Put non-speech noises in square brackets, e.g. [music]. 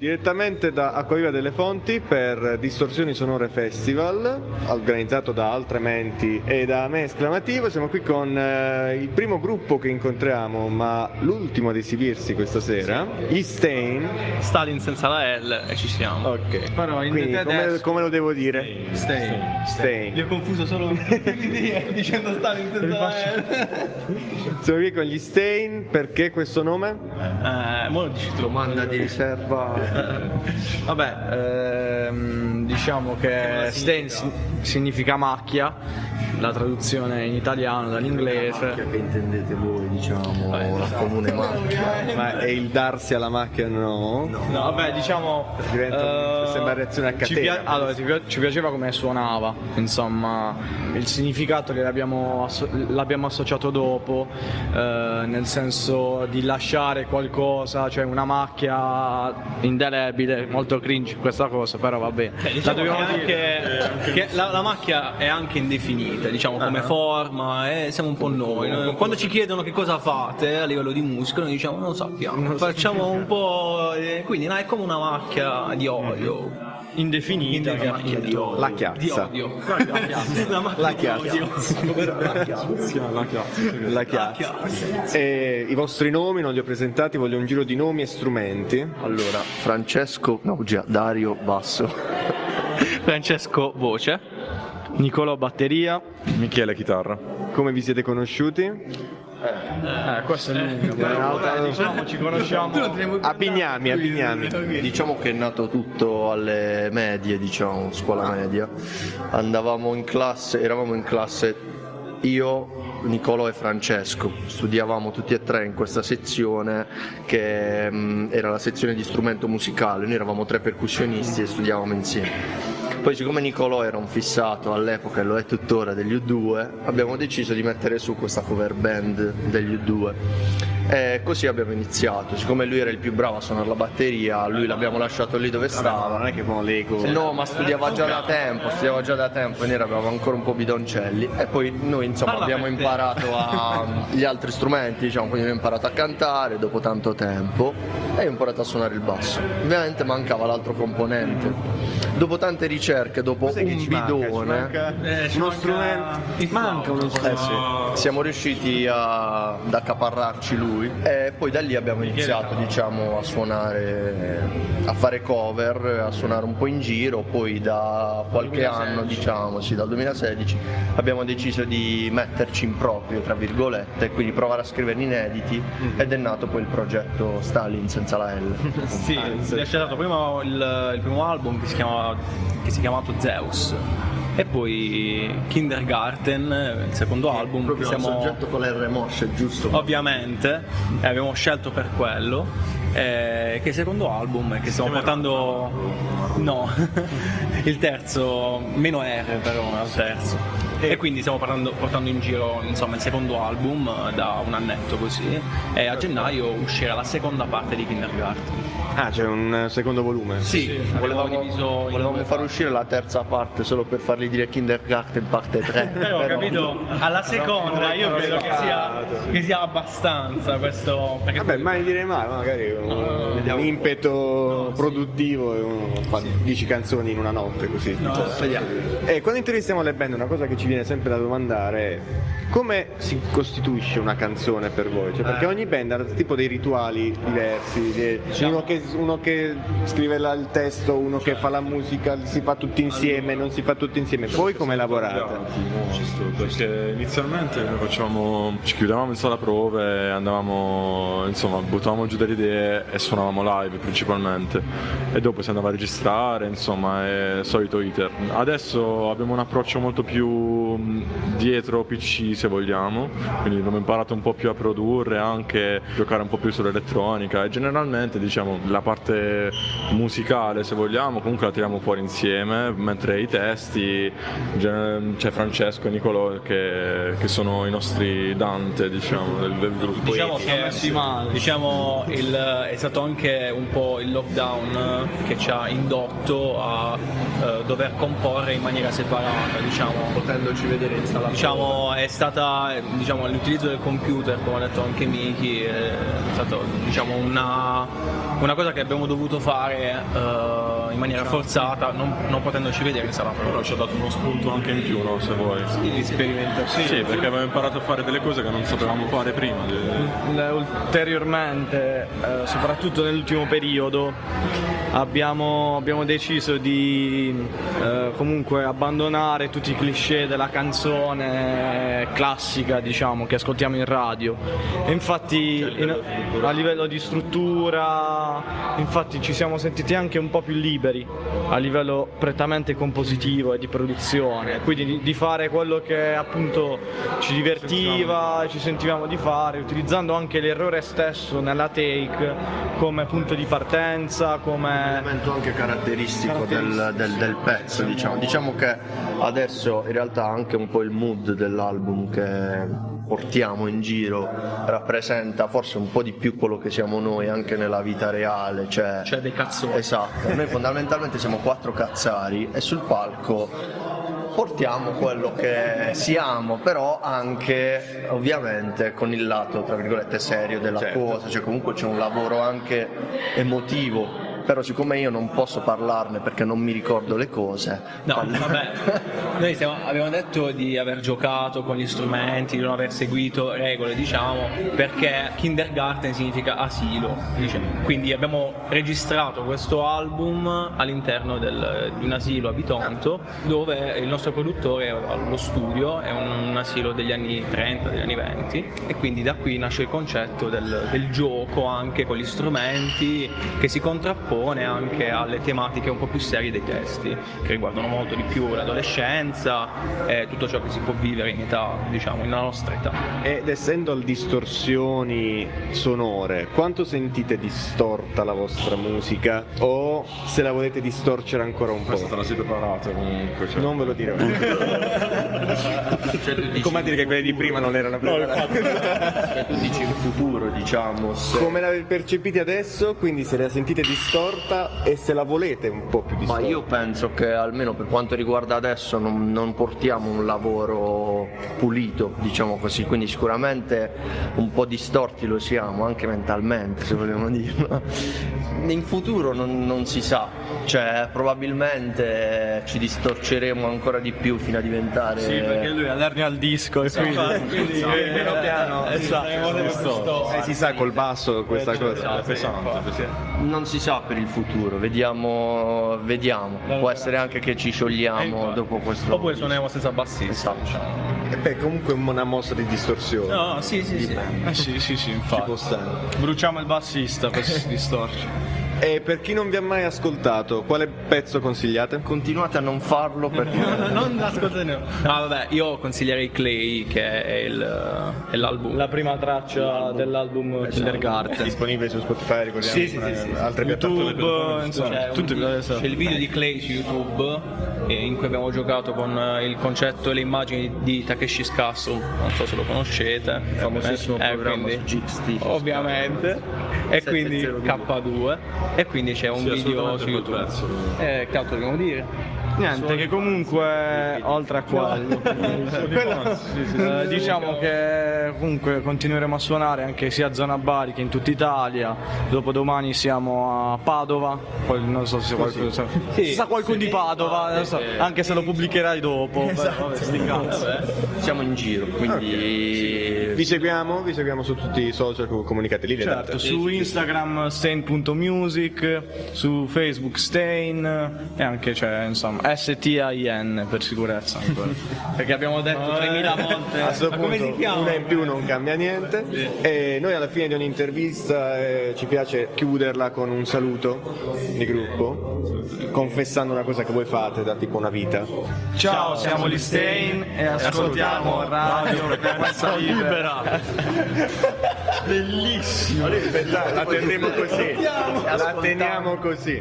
Direttamente da Acquaviva delle Fonti per Distorsioni Sonore Festival, organizzato da Altre Menti e da me Esclamativo. Siamo qui con eh, il primo gruppo che incontriamo, ma l'ultimo ad esibirsi questa sera, gli Stain. Stalin senza la L e ci siamo. Ok, Però in quindi come, come lo devo dire? Stay. Stain. Li ho confuso solo [laughs] [laughs] dicendo Stalin senza la L. [laughs] Siamo qui con gli Stain perché questo nome? Eh, mo lo dici tu. Domanda di riserva. Vabbè, ehm, diciamo che stain si- significa macchia, la traduzione in italiano dall'inglese. che intendete voi, diciamo, la comune macchia. Ma è il darsi alla macchia no? No, vabbè, diciamo. Diventa- eh, sembra reazione a ci catena. allora, ci, pi- ci piaceva come suonava, insomma, il significato che l'abbiamo, asso- l'abbiamo associato dopo, eh, nel senso di lasciare qualcosa, cioè una macchia indelebile, molto cringe questa cosa, però va bene. La Diciamo dobbiamo che dire. anche- che la, la macchia è anche indefinita, diciamo come forma, eh, siamo un po' noi. Noi- Quando ci chiedono che cosa fate a livello di musica, noi diciamo non lo sappiamo, facciamo un po'. eh, quindi no, è come una macchia di olio. Indefinita, Una macchia di olio. La Di chiazza. odio. [laughs] La macchia La di chiazza. odio. La chiazza. E I vostri nomi non li ho presentati, voglio un giro di nomi e strumenti. Allora, Francesco, no già, Dario Basso. Francesco Voce. Nicolò Batteria. Michele chitarra. Come vi siete conosciuti? Eh, questo è l'unico. però, diciamo ci conosciamo. [laughs] A Bignami, a Bignami. Diciamo che è nato tutto alle medie, diciamo, scuola media. Andavamo in classe, eravamo in classe io, Nicolò e Francesco. Studiavamo tutti e tre in questa sezione che mm, era la sezione di strumento musicale. Noi eravamo tre percussionisti e studiavamo insieme. Poi siccome Nicolò era un fissato all'epoca e lo è tuttora degli U2, abbiamo deciso di mettere su questa cover band degli U2. E così abbiamo iniziato. Siccome lui era il più bravo a suonare la batteria, lui l'abbiamo lasciato lì dove Non stava. è che con l'ego. No, ma studiava già da tempo, studiava già da tempo e noi eravamo ancora un po' bidoncelli. E poi noi insomma Parla abbiamo imparato a- [laughs] gli altri strumenti, diciamo, quindi abbiamo imparato a cantare dopo tanto tempo e ho imparato a suonare il basso. Ovviamente mancava l'altro componente. Dopo tante ricerche, dopo Cos'è un manca? Bidone, manca Eh, uno manca strumento. Manca uno eh strumento. sì, siamo riusciti a, ad accaparrarci lui e poi da lì abbiamo iniziato diciamo, a suonare, a fare cover, a suonare un po' in giro, poi da qualche anno, diciamo, sì, dal 2016 abbiamo deciso di metterci in proprio, tra virgolette, e quindi provare a scrivere inediti. Ed è nato poi il progetto Stalin senza la L. [laughs] Sì, è stato prima il, il primo album che si, chiamava, che si è chiamato Zeus e poi Kindergarten, il secondo album che Proprio un siamo soggetto con l'R mosce, giusto? ovviamente e abbiamo scelto per quello eh, che secondo album che stiamo portando no [laughs] il terzo meno R però è il terzo. E quindi stiamo portando, portando in giro insomma il secondo album eh, da un annetto così e a gennaio uscirà la seconda parte di Kindergarten Ah, c'è un eh, secondo volume. sì abbiamo Volevamo, volevamo far uscire la terza parte solo per fargli dire Kindergarten parte 3. [laughs] Però ho capito, alla seconda io credo che sia, che sia abbastanza questo. Perché Vabbè, mai dire mai, magari un, un impeto produttivo e uno fa 10 canzoni in una notte così. vediamo. E quando intervistiamo le band una cosa che ci viene sempre da domandare è come si costituisce una canzone per voi? Cioè, perché ogni band ha tipo dei rituali diversi, di- uno, che, uno che scrive la- il testo, uno che fa la musica, si fa tutti insieme, non si fa tutti insieme. Voi come lavorate? Perché inizialmente noi facevamo, ci chiudevamo in sala prove, andavamo, insomma, buttavamo giù delle idee e suonavamo live principalmente. E dopo si andava a registrare, insomma, è solito iter. Adesso abbiamo un approccio molto più mh, dietro PC se vogliamo, quindi abbiamo imparato un po' più a produrre, anche giocare un po' più sull'elettronica e generalmente diciamo la parte musicale se vogliamo comunque la tiriamo fuori insieme, mentre i testi c'è Francesco e Nicolò che, che sono i nostri Dante diciamo del, del gruppo. Diciamo che diciamo, il- è stato anche un po' il lockdown che ci ha indotto a eh, dover comporre in maniera separata, diciamo. Potendoci vedere in sala Diciamo, è stata diciamo, l'utilizzo del computer, come ha detto anche Miki, è stato diciamo, una, una cosa cosa che abbiamo dovuto fare eh, in maniera forzata, non, non potendoci vedere in sala. Però ci ha dato uno spunto anche in più, no? Se vuoi. Di sperimentazione. Sì, perché abbiamo imparato a fare delle cose che non sapevamo fare prima. Le- Ulteriormente, eh, soprattutto nell'ultimo periodo, abbiamo, abbiamo deciso di eh, comunque abbandonare tutti i cliché della canzone classica, diciamo, che ascoltiamo in radio. E infatti in- a livello di struttura, infatti ci siamo sentiti anche un po' più liberi a livello prettamente compositivo e di produzione, quindi di, fare quello che appunto ci divertiva, ci sentivamo di fare, utilizzando anche l'errore stesso nella take come punto di partenza, come elemento anche caratteristico del, del- del pezzo diciamo. diciamo che adesso in realtà anche un po' il mood dell'album che portiamo in giro rappresenta forse un po' di più quello che siamo noi anche nella vita reale cioè, Cioè dei cazzoni. esatto noi [laughs] fondamentalmente siamo quattro cazzari e sul palco portiamo quello che siamo, però anche ovviamente con il lato tra virgolette serio della Certo. cosa, cioè comunque c'è un lavoro anche emotivo. Però siccome io non posso parlarne perché non mi ricordo le cose. No, parlo- vabbè, [laughs] noi stiamo- abbiamo detto di aver giocato con gli strumenti, di non aver seguito regole, diciamo, perché kindergarten significa asilo, dice. quindi abbiamo registrato questo album all'interno del- di un asilo a Bitonto, dove il nostro produttore lo studio, è un, un asilo degli anni 30, degli anni 20, e quindi da qui nasce il concetto del, del gioco anche con gli strumenti che si contrappone anche alle tematiche un po' più serie dei testi, che riguardano molto di più l'adolescenza e tutto ciò che si può vivere in età, diciamo, nella nostra età. Ed essendo al distorsioni sonore, quanto sentite distorta la vostra musica? O se la volete distorcere ancora un Questa po'? la sei preparata comunque. Cioè. Non ve lo dirò. Come a dire che quelle di prima non erano preparate? Cioè, tu dici in futuro, diciamo. se- Come la percepite adesso, quindi se la sentite distorta e se la volete un po' più Ma distorta? io penso che almeno per quanto riguarda adesso non, non portiamo un lavoro pulito, diciamo così, quindi sicuramente un po' distorti lo siamo, anche mentalmente se vogliamo dirlo. In futuro non, non si sa, cioè probabilmente ci distorceremo ancora di più fino a diventare... Sì, perché lui ha l'ernia al disco e quindi, quindi eh, piano piano esatto. Eh, si sa col basso questa cosa. Non si sa per il futuro, vediamo, vediamo. Può essere anche che ci sciogliamo dopo questo... Oppure suoniamo senza bassista. diciamo. E beh, comunque è una mossa di distorsione. No, sì, sì, sì. Eh sì, sì, sì, Ci infatti. può stare. Bruciamo il bassista per [laughs] si distorce. E per chi non vi ha mai ascoltato, quale pezzo consigliate? Continuate a non farlo perché... [laughs] non ascoltate No, vabbè, io consiglierei Clay, che è, il- è l'album. La prima traccia dell'album Kindergarten. Disponibile su Spotify, ricordiamo. Sì, sì, sì, sì. Altre piattaforme. YouTube, insomma, C'è, un video- esatto. c'è il video di Clay su YouTube eh, in cui abbiamo giocato con eh, il concetto e le immagini di Takeshi's Castle, non so se lo conoscete, famosissimo Eh, programma quindi- su GXT. ovviamente, e quindi 702. K2, e quindi c'è un Sì, video su YouTube. Eh, che altro dobbiamo dire? Niente, che comunque oltre a [laughs] quello, eh, diciamo che comunque continueremo a suonare anche sia a Zona Bari che in tutta Italia. Dopodomani siamo a Padova, poi non so se qualcuno sa, Sì. sa qualcuno di Padova, non so, anche se lo pubblicherai dopo. Vabbè, sti cazzi. Siamo in giro, quindi Vi seguiamo, vi seguiamo su tutti i social, comunicate lì. le Certo, date. su Instagram stain.music, su Facebook stain e anche c'è insomma S-T-A-I-N per sicurezza ancora. [laughs] Perché abbiamo detto 3000 volte. A questo Ma come punto si chiama? una in più non cambia niente. E noi alla fine di ogni intervista eh, ci piace chiuderla con un saluto di gruppo confessando una cosa che voi fate da tipo una vita. Ciao, siamo gli Stain e ascoltiamo Radio Frequenza Libera. bellissimo. La teniamo così. La teniamo così